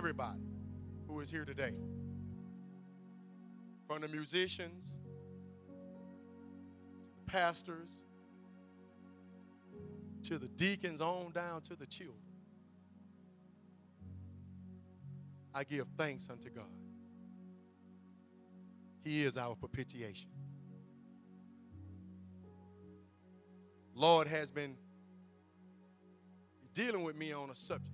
everybody who is here today. From the musicians, to the pastors, to the deacons, on down to the children. I give thanks unto God. He is our propitiation. Lord has been dealing with me on a subject.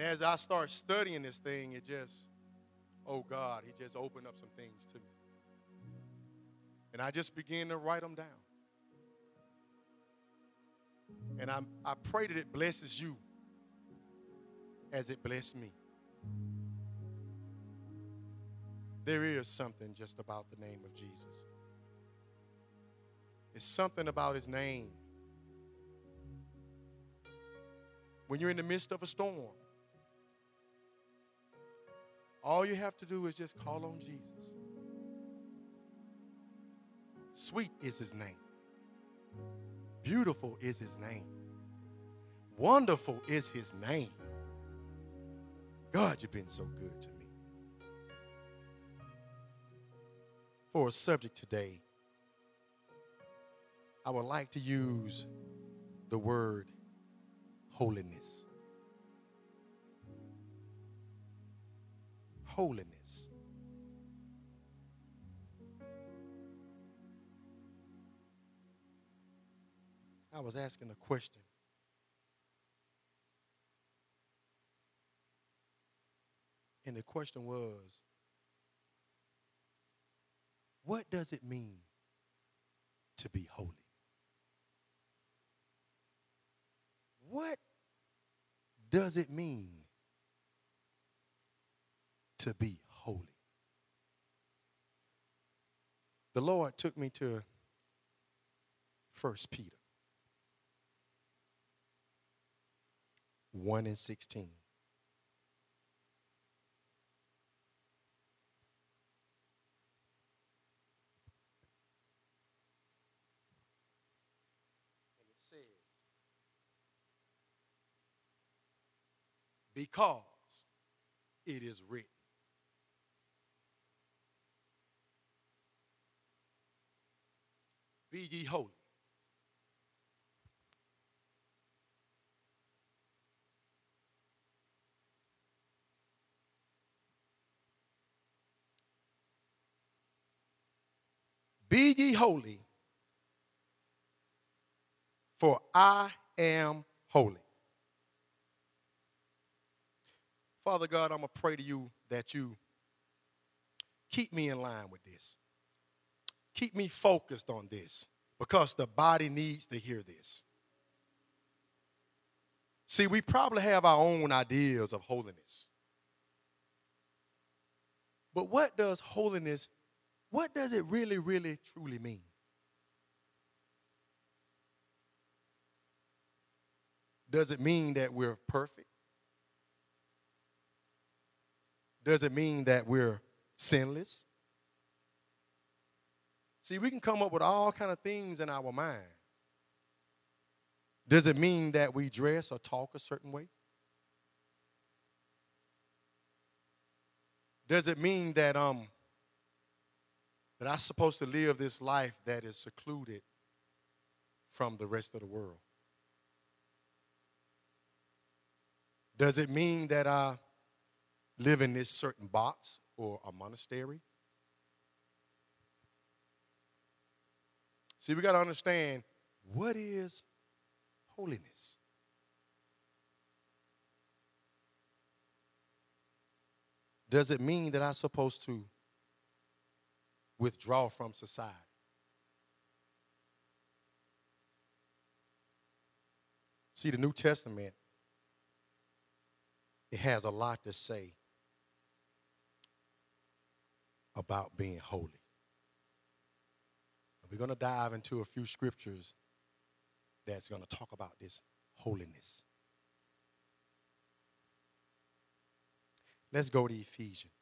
And as I start studying this thing, it just, oh God, He just opened up some things to me. And I just began to write them down. And I, I pray that it blesses you as it blessed me. There is something just about the name of Jesus. It's something about his name. When you're in the midst of a storm, all you have to do is just call on Jesus. Sweet is his name. Beautiful is his name. Wonderful is his name. God, you've been so good to me. For a subject today, I would like to use the word holiness. Holiness. I was asking a question. And the question was what does it mean to be holy? What does it mean to be holy? The Lord took me to First Peter 1 and 16. because it is written. Be ye holy. Be ye holy, for I am holy. Father God, I'm going to pray to you that you keep me in line with this. Keep me focused on this because the body needs to hear this. See, we probably have our own ideas of holiness. But what does holiness, what does it really, really, truly mean? Does it mean that we're perfect? does it mean that we're sinless. See, we can come up with all kind of things in our mind. Does it mean that we dress or talk a certain way? Does it mean that um that I'm supposed to live this life that is secluded from the rest of the world? Does it mean that I live in this certain box or a monastery. See, we got to understand what is holiness? Does it mean that I'm supposed to withdraw from society? See, the New Testament, it has a lot to say about being holy. We're going to dive into a few scriptures that's going to talk about this holiness. Let's go to Ephesians.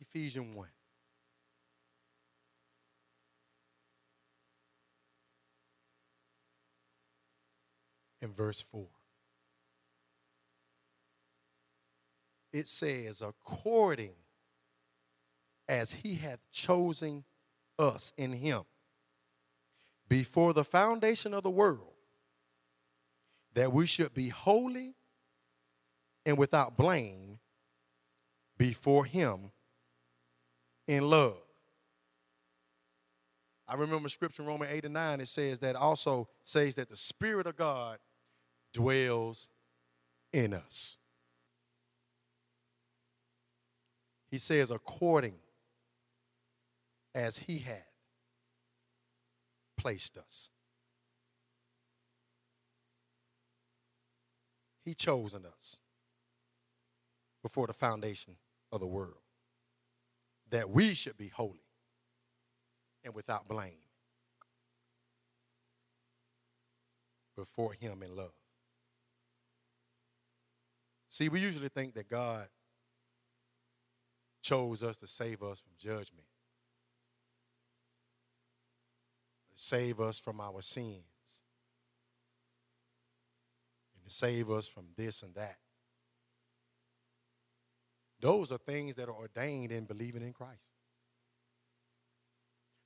Ephesians 1. In verse 4. It says, according as he hath chosen us in him before the foundation of the world, that we should be holy and without blame before him in love. I remember scripture in Romans 8 and 9, it says that also says that the Spirit of God dwells in us. He says, according as he had placed us. He chosen us before the foundation of the world that we should be holy and without blame before him in love. See, we usually think that God chose us to save us from judgment, to save us from our sins, and to save us from this and that. Those are things that are ordained in believing in Christ.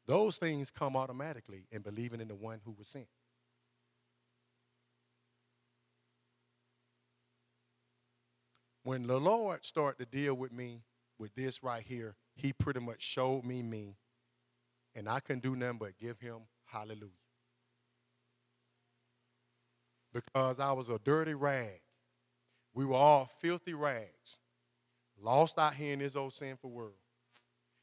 Those things come automatically in believing in the one who was sent. When the Lord started to deal with me with this right here, he pretty much showed me me, and I couldn't do nothing but give him hallelujah. Because I was a dirty rag. We were all filthy rags lost out here in this old sinful world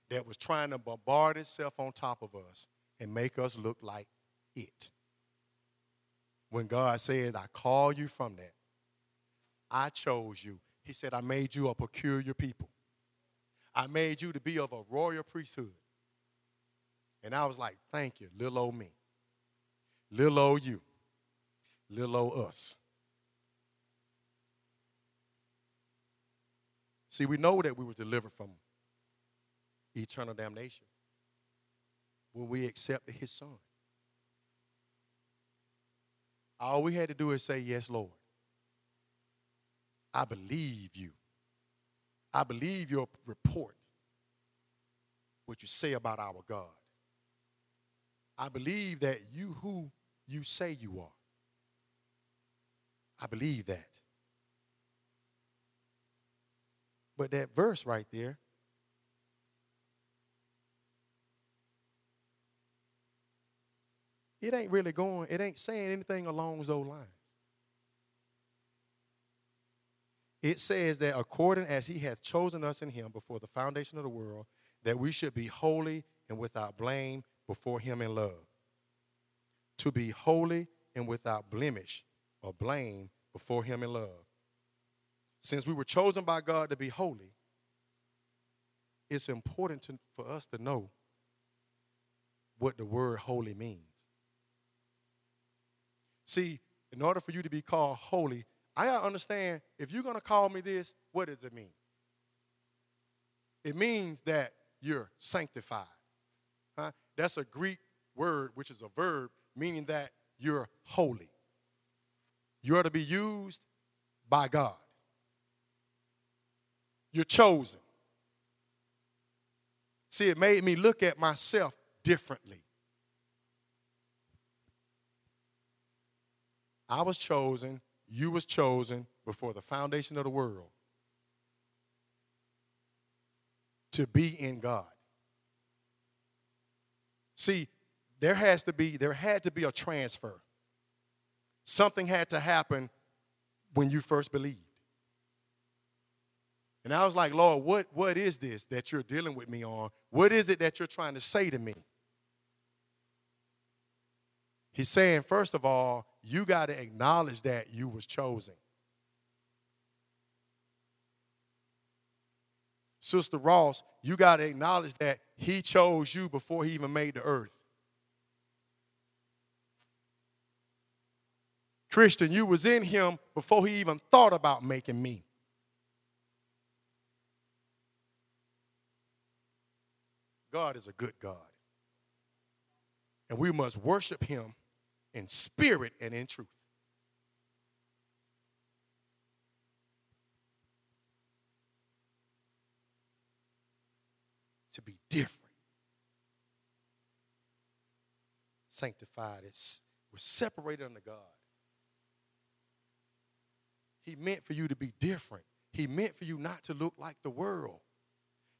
that was trying to bombard itself on top of us and make us look like it. When God said, I call you from that, I chose you. He said, I made you a peculiar people. I made you to be of a royal priesthood. And I was like, thank you, little old me. Little old you. Little old us. See, we know that we were delivered from eternal damnation when we accepted his son. All we had to do is say, Yes, Lord. I believe you. I believe your report, what you say about our God. I believe that you who you say you are. I believe that. But that verse right there, it ain't really going, it ain't saying anything along those lines. It says that according as he hath chosen us in him before the foundation of the world, that we should be holy and without blame before him in love. To be holy and without blemish or blame before him in love. Since we were chosen by God to be holy, it's important to, for us to know what the word holy means. See, in order for you to be called holy, I gotta understand if you're gonna call me this, what does it mean? It means that you're sanctified. Huh? That's a Greek word, which is a verb, meaning that you're holy. You are to be used by God. You're chosen. See, it made me look at myself differently. I was chosen, you was chosen before the foundation of the world to be in God. See, there has to be there had to be a transfer. Something had to happen when you first believed. And I was like, Lord, what, what is this that you're dealing with me on? What is it that you're trying to say to me? He's saying, first of all, you got to acknowledge that you was chosen. Sister Ross, you got to acknowledge that he chose you before he even made the earth. Christian, you was in him before he even thought about making me. God is a good God. And we must worship him in spirit and in truth. To be different. Sanctified. It's, we're separated under God. He meant for you to be different. He meant for you not to look like the world.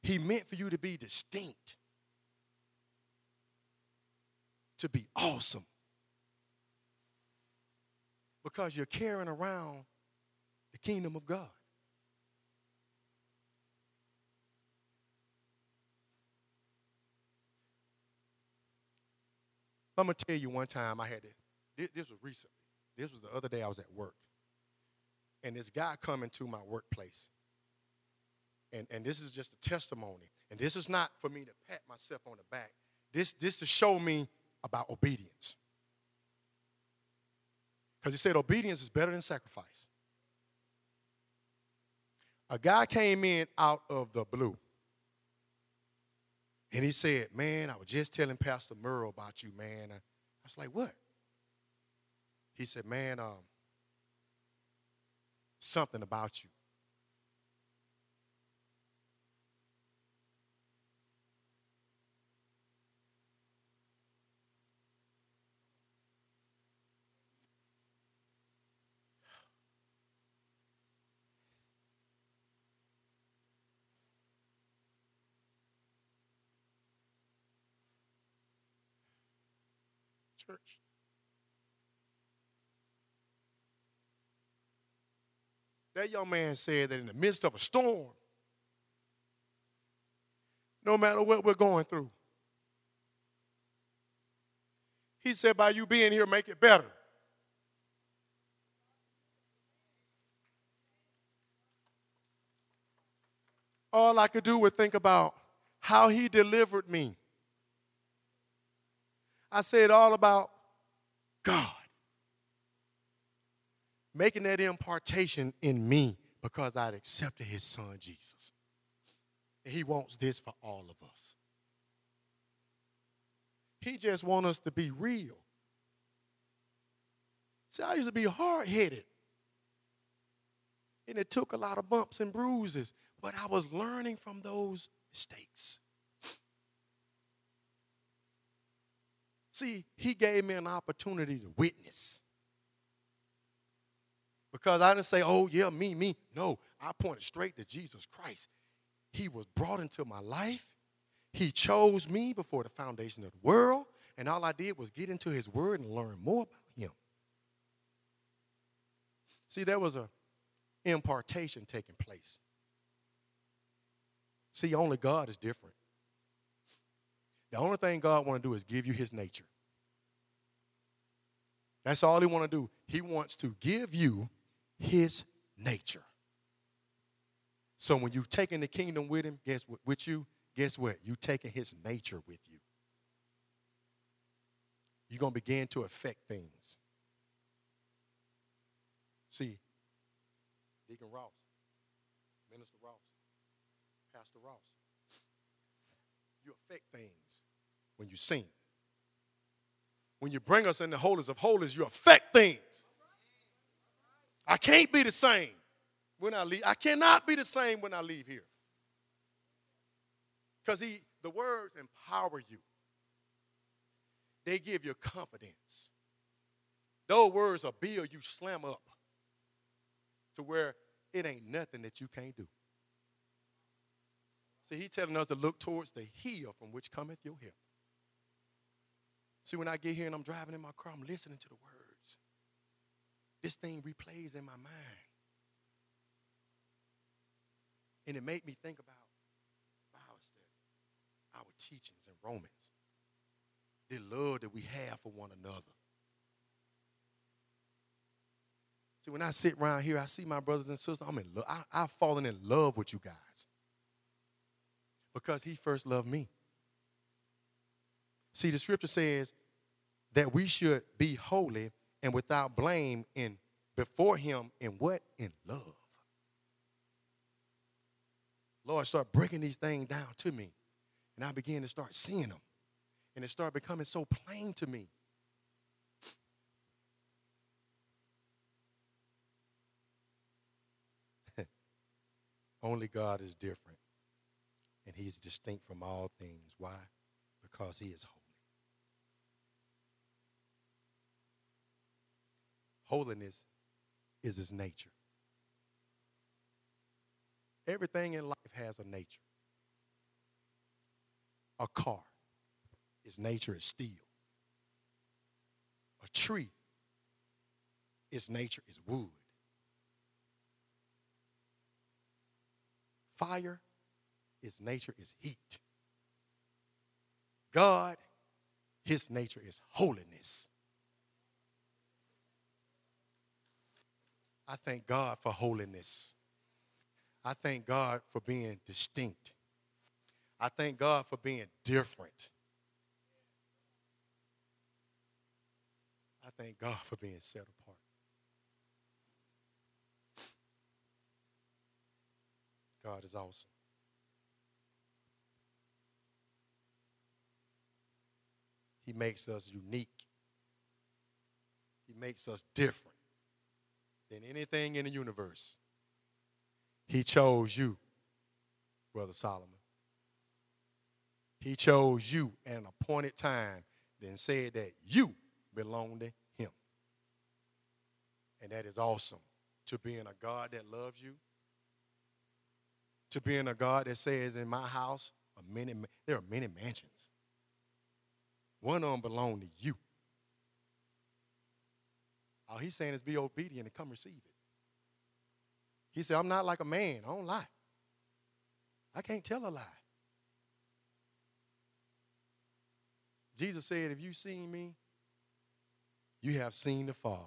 He meant for you to be distinct, to be awesome. Because you're carrying around the kingdom of God. I'm to tell you one time I had to, this, this was recently. This was the other day I was at work. And this guy come into my workplace and, and this is just a testimony. And this is not for me to pat myself on the back. This, this to show me about obedience. Because he said obedience is better than sacrifice. A guy came in out of the blue. And he said, Man, I was just telling Pastor Merle about you, man. I, was like, What? He said, Man, um, something about you. Church. That young man said that in the midst of a storm, no matter what we're going through, he said, by you being here, make it better. All I could do was think about how he delivered me I said all about God making that impartation in me because I'd accepted his son Jesus. And he wants this for all of us. He just wants us to be real. See, I used to be hard headed. And it took a lot of bumps and bruises, but I was learning from those mistakes. See, he gave me an opportunity to witness. Because I didn't say, oh, yeah, me, me. No, I pointed straight to Jesus Christ. He was brought into my life. He chose me before the foundation of the world. And all I did was get into his word and learn more about him. See, there was a impartation taking place. See, only God is different. The only thing God want to do is give you his nature. That's all he want to do. He wants to give you his nature. So when you taking the kingdom with him, guess what? With you, guess what? You taking his nature with you. You're going to begin to affect things. See, Deacon Ross, Minister Ross, Pastor Ross, you affect things when you sing. When you bring us in the holies of holies, you affect things. I can't be the same when I leave. I cannot be the same when I leave here. Because he the words empower you. They give you confidence. Those words are build you slam up to where it ain't nothing that you can't do. See, he's telling us to look towards the hill from which cometh your help. See, when I get here and I'm driving in my car, I'm listening to the words. This thing replays in my mind. And it made me think about our teachings in Romans. The love that we have for one another. See, when I sit around here, I see my brothers and sisters. I'm in love. I, I've fallen in love with you guys because he first loved me. See, the scripture says that we should be holy and without blame in before him in what? In love. Lord, start breaking these things down to me. And I began to start seeing them. And it started becoming so plain to me. Only God is different. And he's distinct from all things. Why? Because he is holy. Holiness is his nature. Everything in life has a nature. A car, its nature is steel. A tree, its nature is wood. Fire, its nature is heat. God, his nature is holiness. I thank God for holiness. I thank God for being distinct. I thank God for being different. I thank God for being set apart. God is awesome. He makes us unique. He makes us different than anything in the universe. He chose you, Brother Solomon. He chose you at an appointed time, then said that you belong to him. And that is awesome to being a God that loves you, to being a God that says, In my house, are many, there are many mansions. One of them belong to you. All he's saying is be obedient and come receive it. He said, I'm not like a man. I don't lie. I can't tell a lie. Jesus said, If you've seen me, you have seen the Father.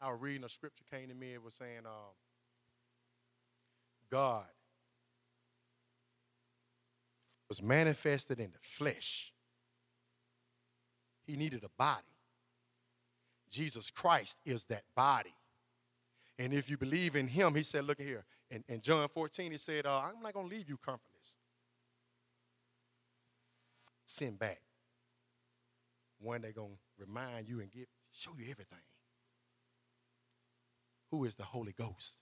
I was reading a scripture came to me. It was saying, um, God was manifested in the flesh. He needed a body. Jesus Christ is that body. And if you believe in him, he said, look here. In, in John 14, he said, uh, I'm not going to leave you comfortless. Send back. One they're going to remind you and give, show you everything. Who is the Holy Ghost?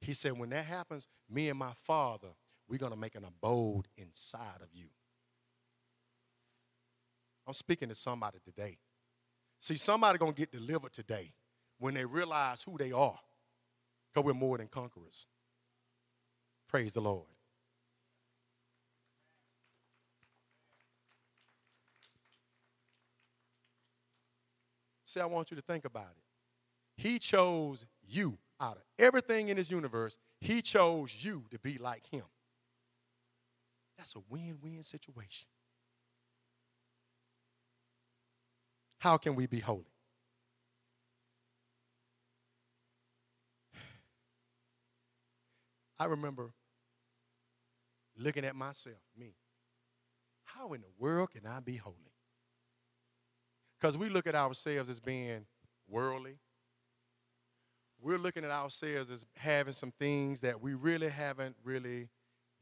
He said, when that happens, me and my Father, we're going to make an abode inside of you. I'm speaking to somebody today. See, somebody going to get delivered today when they realize who they are because we're more than conquerors. Praise the Lord. See, I want you to think about it. He chose you out of everything in this universe. He chose you to be like him. That's a win win situation. How can we be holy? I remember looking at myself, me. How in the world can I be holy? Because we look at ourselves as being worldly. We're looking at ourselves as having some things that we really haven't really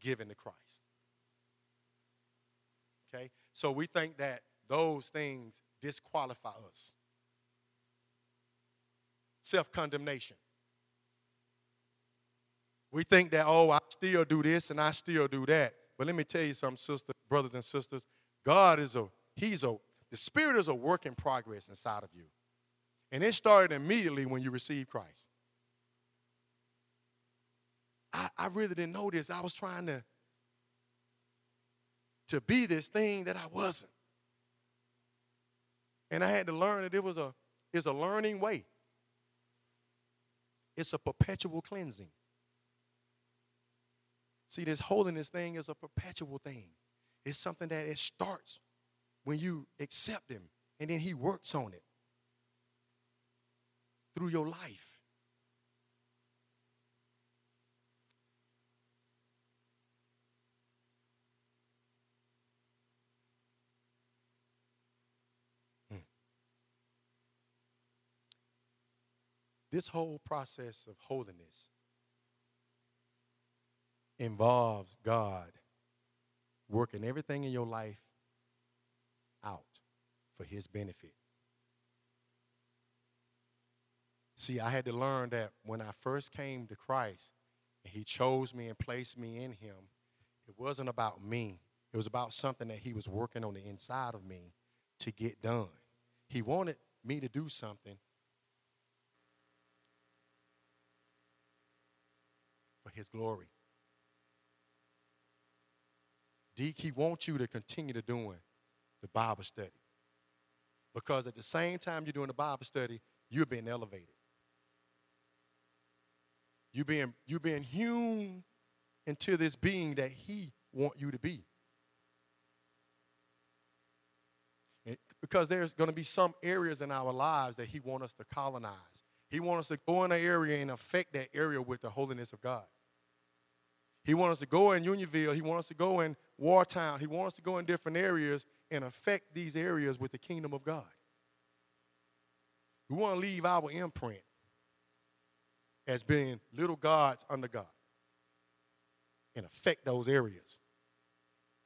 given to Christ. Okay? So we think that those things disqualify us. Self condemnation. We think that, oh, I still do this and I still do that. But let me tell you something, sisters, brothers and sisters. God is a, He's a, the Spirit is a work in progress inside of you. And it started immediately when you received Christ. I, I really didn't know this. I was trying to, to be this thing that I wasn't. And I had to learn that it was a, it's a learning way. It's a perpetual cleansing. See, this holiness thing is a perpetual thing. It's something that it starts when you accept Him, and then He works on it through your life. This whole process of holiness involves God working everything in your life out for his benefit. See, I had to learn that when I first came to Christ and he chose me and placed me in him, it wasn't about me. It was about something that he was working on the inside of me to get done. He wanted me to do something for his glory. Deke, he wants you to continue to doing the Bible study. Because at the same time you're doing the Bible study, you're being elevated. You're being, you're being hewn into this being that he want you to be. because there's going to be some areas in our lives that he wants us to colonize. He wants us to go in an area and affect that area with the holiness of God. He wants us to go in Unionville. He wants us to go in Wartown. He wants us to go in different areas and affect these areas with the kingdom of God. We want to leave our imprint as being little gods under God and affect those areas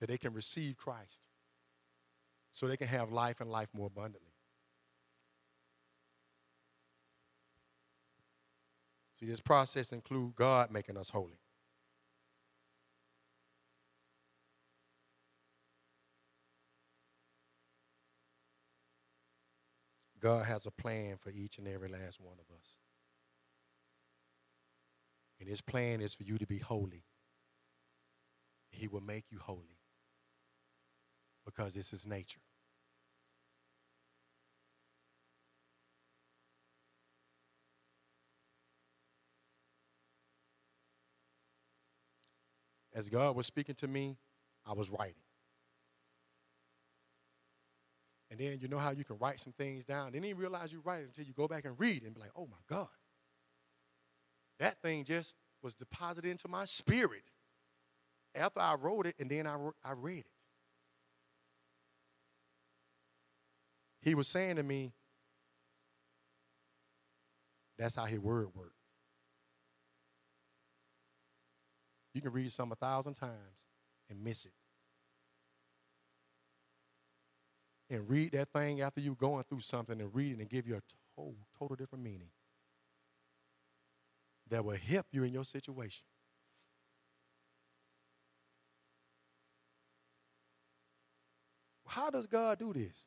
that they can receive Christ so they can have life and life more abundantly. See, this process includes God making us holy. God has a plan for each and every last one of us. And his plan is for you to be holy. He will make you holy because it's his nature. As God was speaking to me, I was writing. And then you know how you can write some things down. Then you realize you write it until you go back and read and be like, oh my God. That thing just was deposited into my spirit after I wrote it and then I, I read it. He was saying to me, that's how his word works. You can read some a thousand times and miss it. And read that thing after you're going through something and read it and give you a total, total different meaning that will help you in your situation. How does God do this?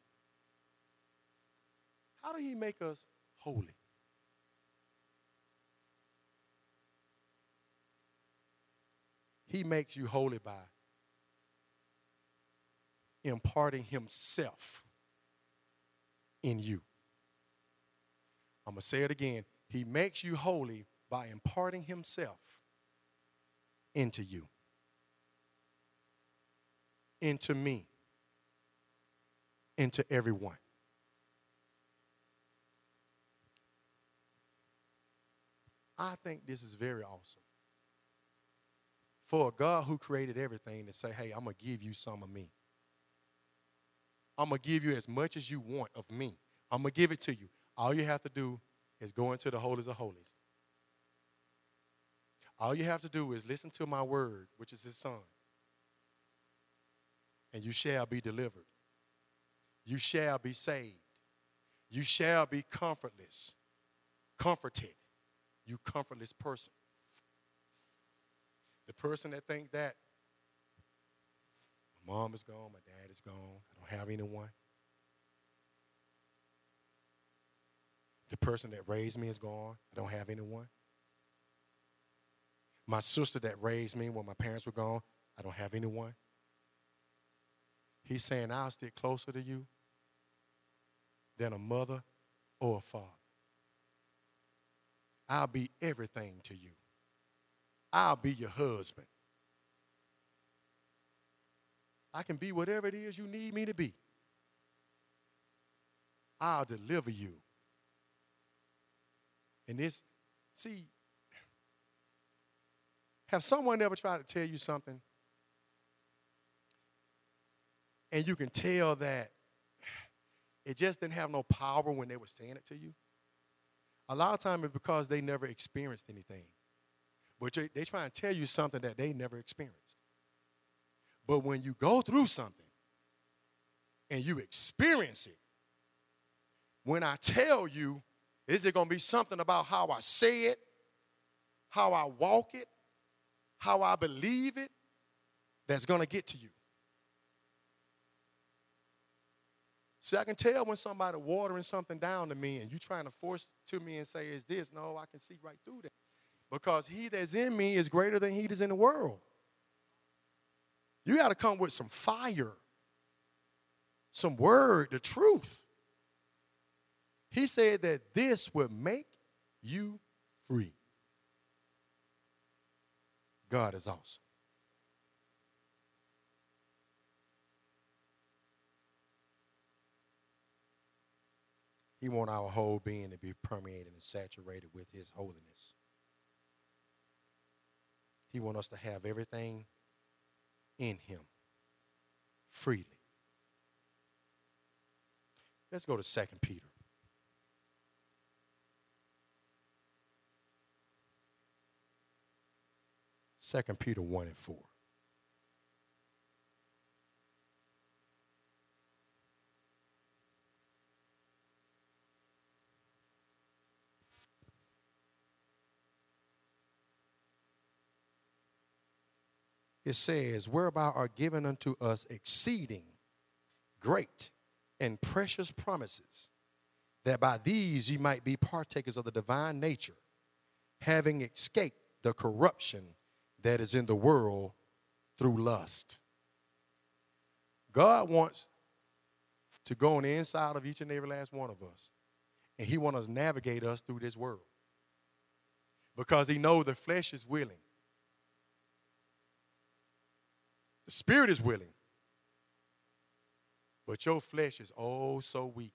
How do He make us holy? He makes you holy by imparting Himself in you. I'm going to say it again. He makes you holy by imparting Himself into you, into me, into everyone. I think this is very awesome. For a God who created everything to say, hey, I'm going to give you some of me. I'm going to give you as much as you want of me. I'm going to give it to you. All you have to do is go into the holies of holies. All you have to do is listen to my word, which is his son. And you shall be delivered. You shall be saved. You shall be comfortless, comforted you comfortless person. The person that think that my mom is gone, my dad is gone, don't have anyone. The person that raised me is gone, I don't have anyone. My sister that raised me when my parents were gone, I don't have anyone. He's saying, I'll stick closer to you than a mother or a father. I'll be everything to you. I'll be your husband. I can be whatever it is you need me to be. I'll deliver you. And this, see, have someone ever tried to tell you something and you can tell that it just didn't have no power when they were saying it to you? A lot of times it's because they never experienced anything. But they, try and tell you something that they never experienced. But when you go through something and you experience it, when I tell you, is it going to be something about how I say it, how I walk it, how I believe it, that's going to get to you? See, I can tell when somebody watering something down to me and you trying to force to me and say, is this? No, I can see right through that. Because he that's in me is greater than he that's in the world. You got to come with some fire, some word, the truth. He said that this will make you free. God is awesome. He wants our whole being to be permeated and saturated with his holiness. He wants us to have everything in him freely. Let's go to 2 Peter. Second Peter 1 and 4. It says, whereby are given unto us exceeding great and precious promises, that by these ye might be partakers of the divine nature, having escaped the corruption that is in the world through lust. God wants to go on the inside of each and every last one of us, and He wants to navigate us through this world because He knows the flesh is willing The spirit is willing, but your flesh is oh so weak.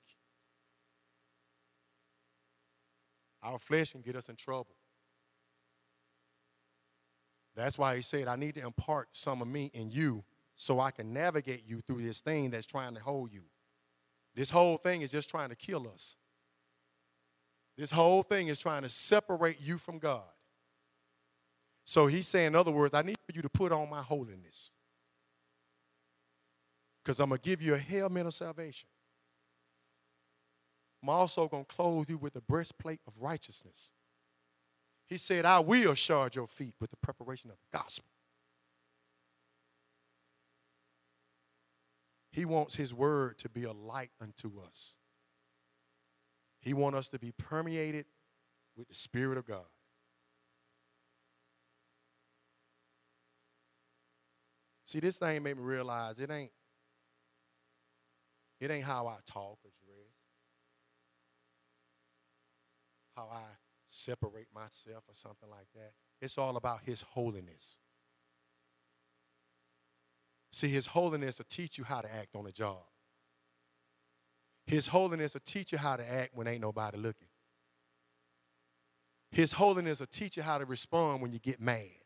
Our flesh can get us in trouble. That's why he said, I need to impart some of me in you so I can navigate you through this thing that's trying to hold you. This whole thing is just trying to kill us. This whole thing is trying to separate you from God. So he's saying, in other words, I need for you to put on my holiness because I'm going to give you a helmet of salvation. I'm also going to clothe you with the breastplate of righteousness. He said, I will shod your feet with the preparation of the gospel. He wants his word to be a light unto us. He wants us to be permeated with the Spirit of God. See, this thing made me realize it ain't it ain't how I talk or dress, how I separate myself or something like that. It's all about His holiness. See, His holiness will teach you how to act on a job. His holiness will teach you how to act when ain't nobody looking. His holiness will teach you how to respond when you get mad.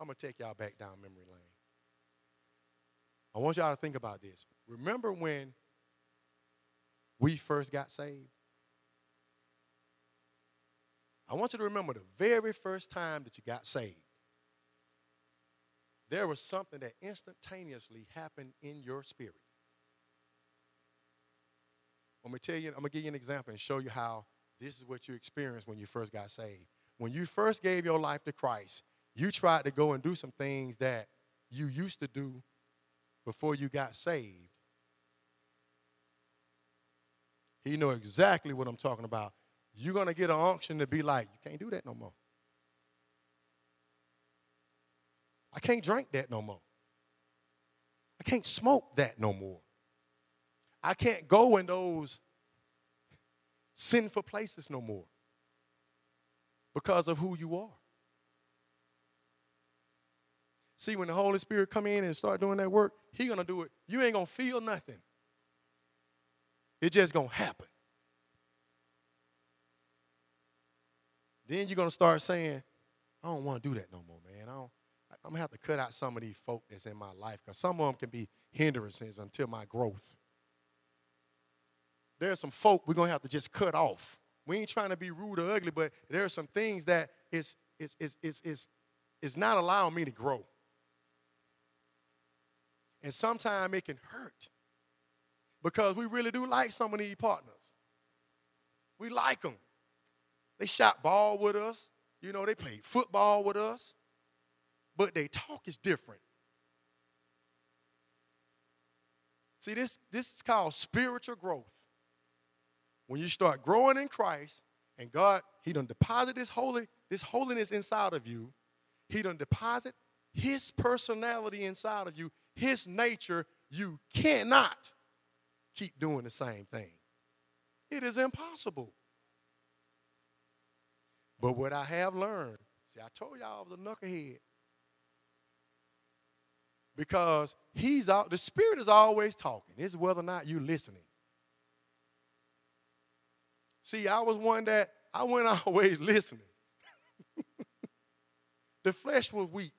I'm going to take y'all back down memory lane. I want y'all to think about this. Remember when we first got saved? I want you to remember the very first time that you got saved. There was something that instantaneously happened in your spirit. I'm gonna tell you, I'm gonna give you an example and show you how this is what you experienced when you first got saved. When you first gave your life to Christ, you tried to go and do some things that you used to do before you got saved. He know exactly what I'm talking about. You're going to get an unction to be like, you can't do that no more. I can't drink that no more. I can't smoke that no more. I can't go in those sinful places no more because of who you are. See, when the Holy Spirit come in and start doing that work, he going to do it. You ain't going to feel nothing. It just going to happen. Then you're going to start saying, I don't want to do that no more, man. I don't, I'm gonna have to cut out some of these folk that's in my life because some of them can be hindrances until my growth. There's some folk we're gonna have to just cut off. We ain't trying to be rude or ugly, but there are some things that is is is is is, is not allowing me to grow. And sometimes it can hurt because we really do like some of these partners. We like them. They shot ball with us. You know, they played football with us. But they talk is different. See, this, this is called spiritual growth. When you start growing in Christ, and God, He done deposit this holy, this holiness inside of you. He done deposit His personality inside of you, His nature. You cannot keep doing the same thing. It is impossible. But what I have learned, see, I told y'all I was a knucklehead. Because he's out, the spirit is always talking. It's whether or not you're listening. See, I was one that I went always listening. the flesh was weak.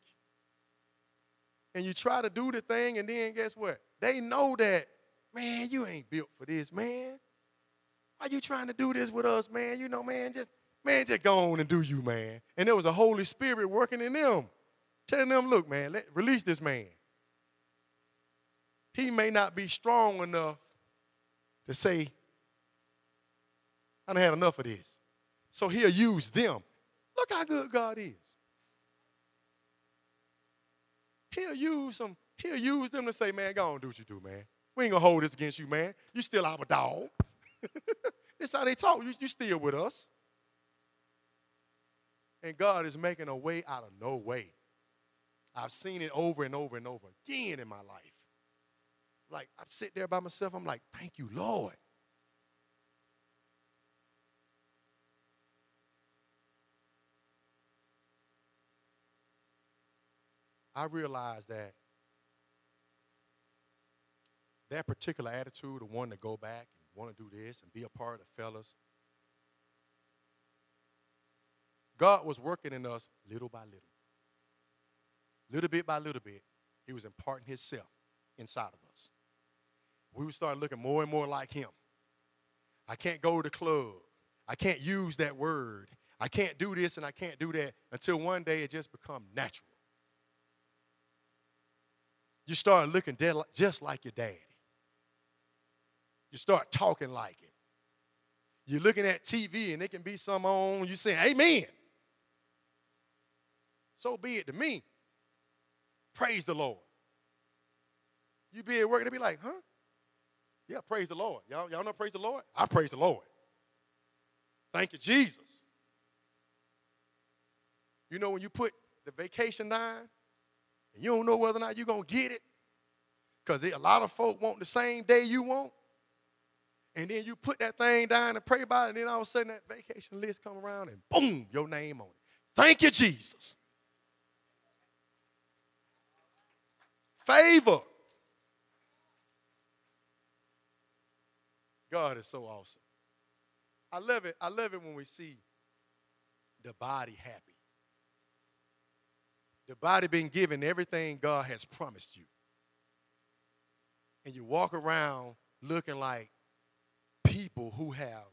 And you try to do the thing, and then guess what? They know that, man, you ain't built for this, man. Why you trying to do this with us, man? You know, man, just man, just go on and do you, man. And there was a Holy Spirit working in them, telling them, look, man, let, release this man. He may not be strong enough to say, I done had enough of this. So he'll use them. Look how good God is. He'll use them, he'll use them to say, man, go on do what you do, man. We ain't gonna hold this against you, man. You still our dog. That's how they talk. You, you still with us. And God is making a way out of no way. I've seen it over and over and over again in my life. Like, I sit there by myself, I'm like, thank you, Lord. I realized that that particular attitude of wanting to go back and want to do this and be a part of fellas, God was working in us little by little. Little bit by little bit, He was imparting Himself inside of us. We would start looking more and more like Him. I can't go to the club. I can't use that word. I can't do this and I can't do that until one day it just becomes natural. You start looking just like your daddy. You start talking like him. You're looking at TV and it can be some on, you saying, Amen. So be it to me. Praise the Lord. You be at work and be like, huh? Yeah, praise the Lord. Y'all, y'all know praise the Lord? I praise the Lord. Thank you, Jesus. You know, when you put the vacation down and you don't know whether or not you're going to get it, because a lot of folk want the same day you want, and then you put that thing down and pray about it, and then all of a sudden that vacation list come around and boom, your name on it. Thank you, Jesus. favor. God is so awesome. I love it. I love it when we see the body happy. The body being given everything God has promised you. And you walk around looking like people who have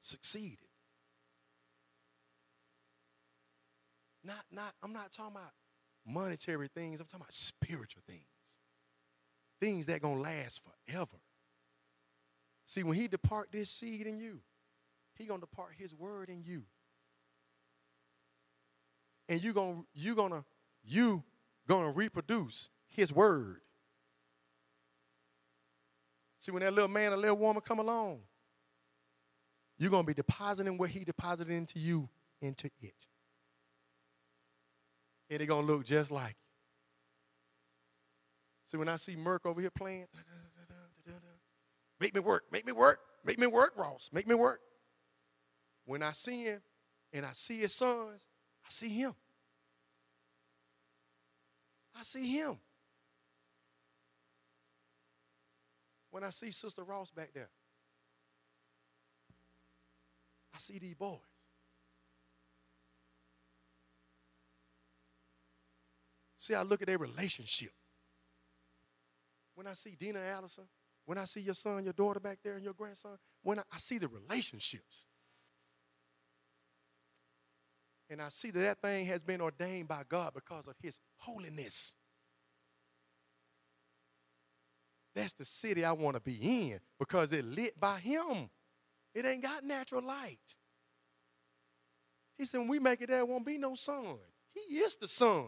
succeeded. Not, not, I'm not talking about monetary things. I'm talking about spiritual things. Things that are gonna last forever. See, when he depart this seed in you, he gonna depart his word in you. And you're gonna you gonna you gonna reproduce his word. See, when that little man or little woman come along, you're gonna be depositing what he deposited into you into it and they're to look just like you. See, when I see Merck over here playing, make me work, make me work, make me work, Ross, make me work. When I see him and I see his sons, I see him. I see him. When I see Sister Ross back there, I see these boys. See, I look at their relationship. When I see Dina Allison, when I see your son, your daughter back there, and your grandson, when I, I see the relationships. And I see that that thing has been ordained by God because of his holiness. That's the city I want to be in because it lit by him. It ain't got natural light. He said, when we make it there, won't be no sun. He is the sun.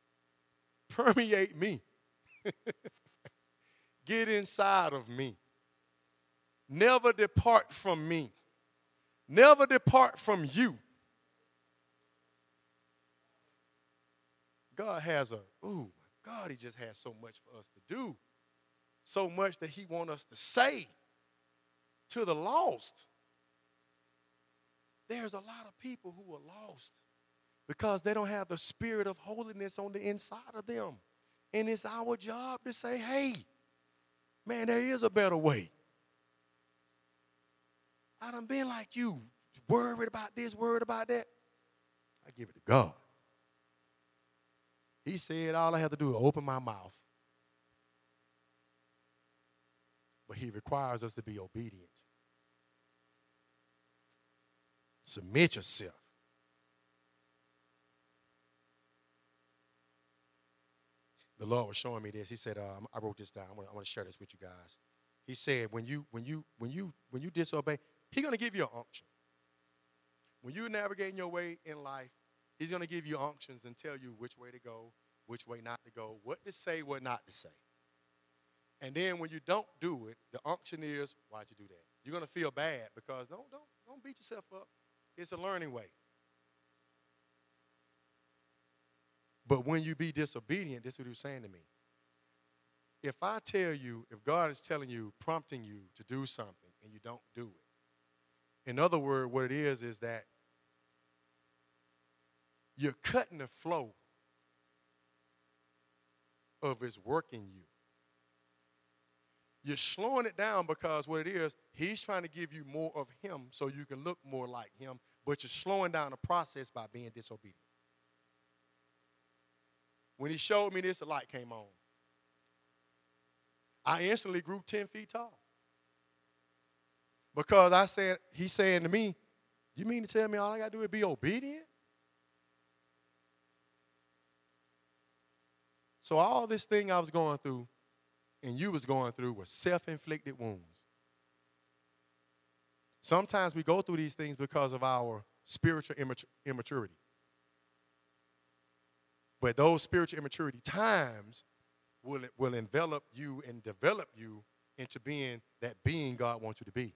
Permeate me. Get inside of me. Never depart from me. Never depart from you. God has a, ooh, God, He just has so much for us to do. So much that He wants us to say to the lost. There's a lot of people who are lost because they don't have the spirit of holiness on the inside of them. And it's our job to say, hey, man, there is a better way. I done been like you, worried about this, worried about that. I give it to God. He said, all I have to do is open my mouth. But he requires us to be obedient. Submit yourself. The Lord was showing me this. He said, uh, I wrote this down. I want, to share this with you guys. He said, when you when you when you when you disobey, He's gonna give you an unction. When you're navigating your way in life, He's gonna give you unctions and tell you which way to go, which way not to go, what to say, what not to say. And then when you don't do it, the unction is, why'd you do that? You're gonna feel bad because don't don't don't beat yourself up. It's a learning way. But when you be disobedient, this is what he's saying to me. If I tell you, if God is telling you, prompting you to do something, and you don't do it, in other words, what it is is that you're cutting the flow of his work in you. You're slowing it down because what it is, he's trying to give you more of him so you can look more like him, but you're slowing down the process by being disobedient. When he showed me this, a light came on. I instantly grew 10 feet tall. Because I said, he's saying to me, You mean to tell me all I got to do is be obedient? So all this thing I was going through and you was going through was self-inflicted wounds. Sometimes we go through these things because of our spiritual immaturity. But those spiritual immaturity times will, will envelop you and develop you into being that being God wants you to be.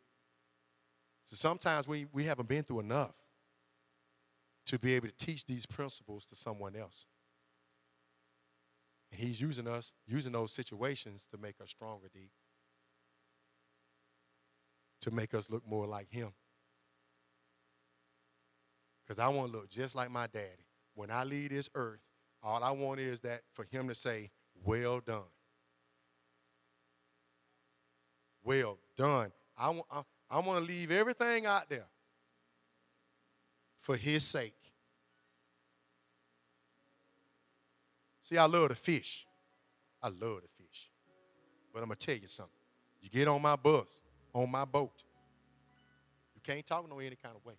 So sometimes we, we haven't been through enough to be able to teach these principles to someone else. And he's using us, using those situations to make us stronger, deep. To make us look more like him. Because I want to look just like my daddy. When I leave this earth, all I want is that for him to say, well done. Well done. I, I want to leave everything out there for his sake. See, I love to fish. I love to fish. But I'm going to tell you something. You get on my bus, on my boat, you can't talk no any kind of way.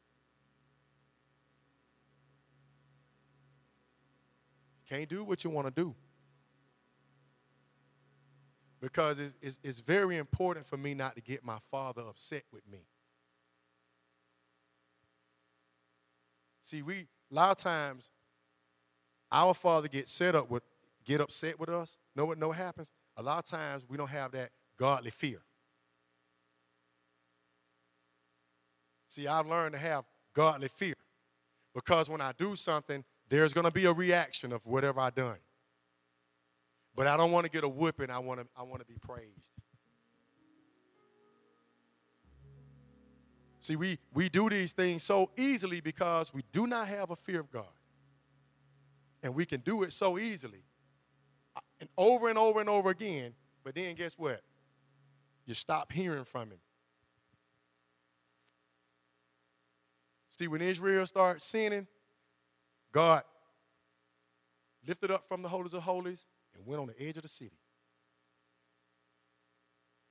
You can't do what you want to do. Because it's, it's, it's, very important for me not to get my father upset with me. See, we a lot of times our father gets set up with get upset with us. Know what what happens? A lot of times we don't have that godly fear. See, I've learned to have godly fear. Because when I do something there's going to be a reaction of whatever I've done. But I don't want to get a whipping. I want to, I want to be praised. See, we, we do these things so easily because we do not have a fear of God. And we can do it so easily. And over and over and over again. But then guess what? You stop hearing from Him. See, when Israel started sinning, God lifted up from the holies of holies, and went on the edge of the city.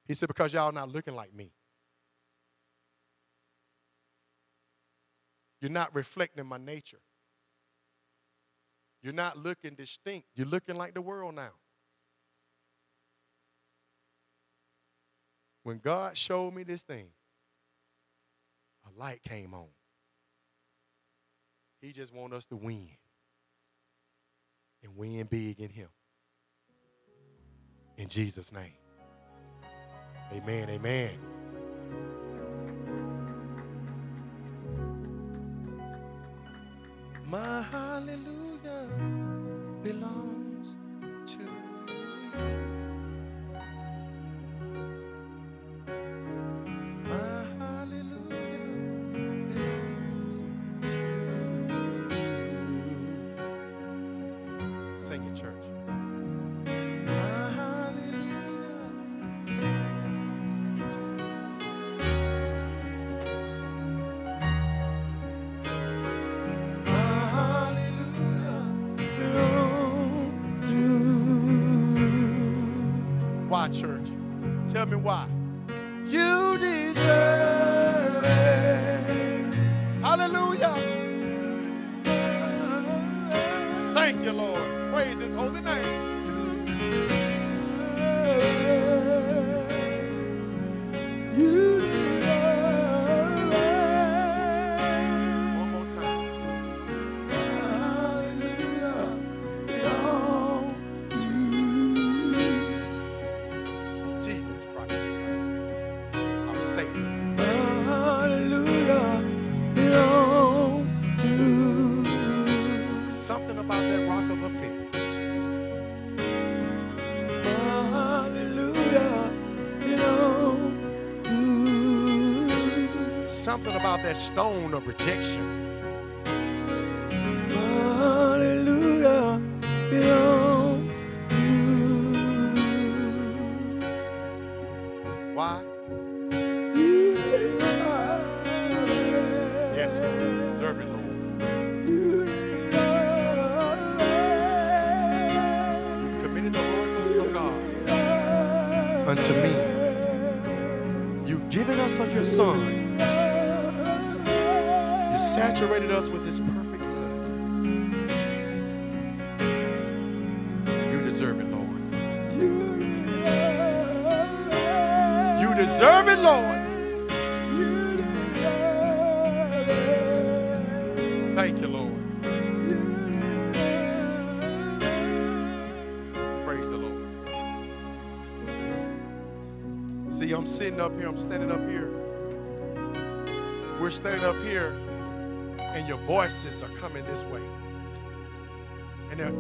He said, Because y'all are not looking like me. You're not reflecting my nature. You're not looking distinct. You're looking like the world now. When God showed me this thing, a light came on. He just wants us to win and win big in Him. In Jesus' name. Amen. Amen. My hallelujah belongs I'm. Hallelujah. Something about that rock of offense. Hallelujah. Something about that stone of rejection.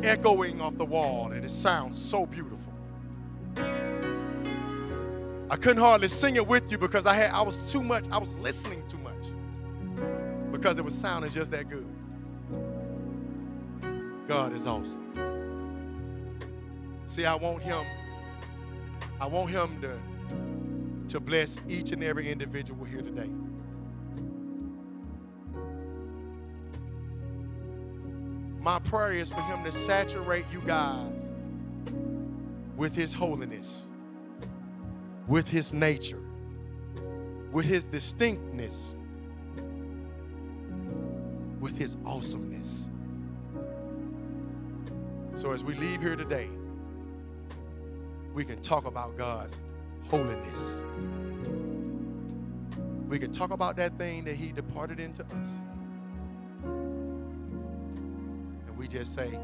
Echoing off the wall, and it sounds so beautiful. I couldn't hardly sing it with you because I had I was too much, I was listening too much. Because it was sounding just that good. God is awesome. See, I want him, I want him to, to bless each and every individual here today. My prayer is for him to saturate you guys with his holiness, with his nature, with his distinctness, with his awesomeness. So as we leave here today, we can talk about God's holiness. We can talk about that thing that he departed into us. And we just say,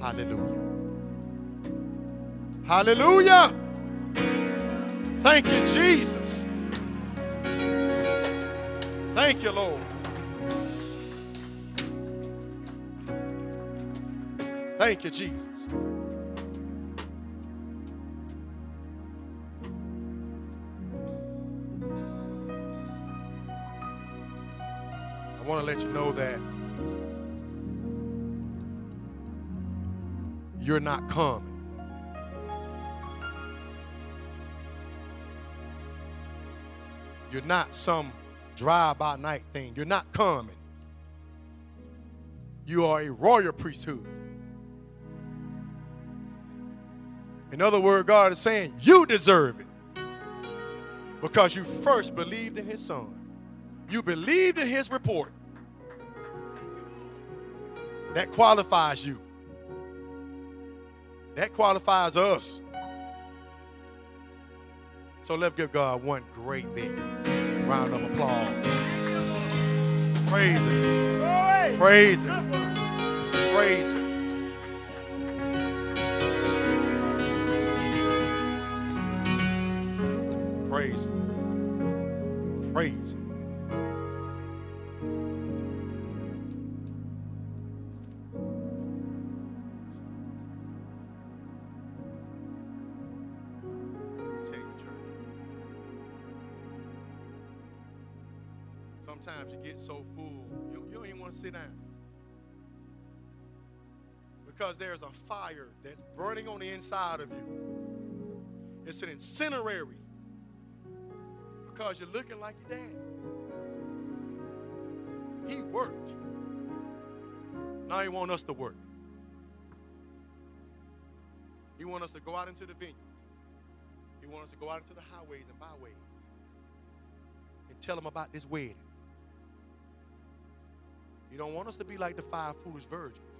Hallelujah. Hallelujah. Thank you, Jesus. Thank you, Lord. Thank you, Jesus. I want to let you know that you're not coming. You're not some drive by night thing. You're not coming. You are a royal priesthood. In other words, God is saying, You deserve it because you first believed in His Son. You believed in His report. That qualifies you. That qualifies us. So let's give God one great big round of applause. Praise Him. Praise Him. Praise Him. Praise Him. Praise Him. Fire that's burning on the inside of you. It's an incendiary. Because you're looking like your daddy. He worked. Now he wants us to work. He wants us to go out into the vineyards. He wants us to go out into the highways and byways and tell them about this wedding. He don't want us to be like the five foolish virgins.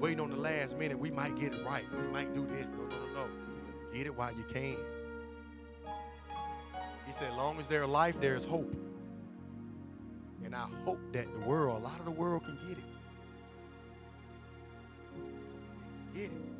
Waiting on the last minute, we might get it right. We might do this. No, no, no, no. Get it while you can. He said, long as there's life, there is hope. And I hope that the world, a lot of the world can get it. Get it.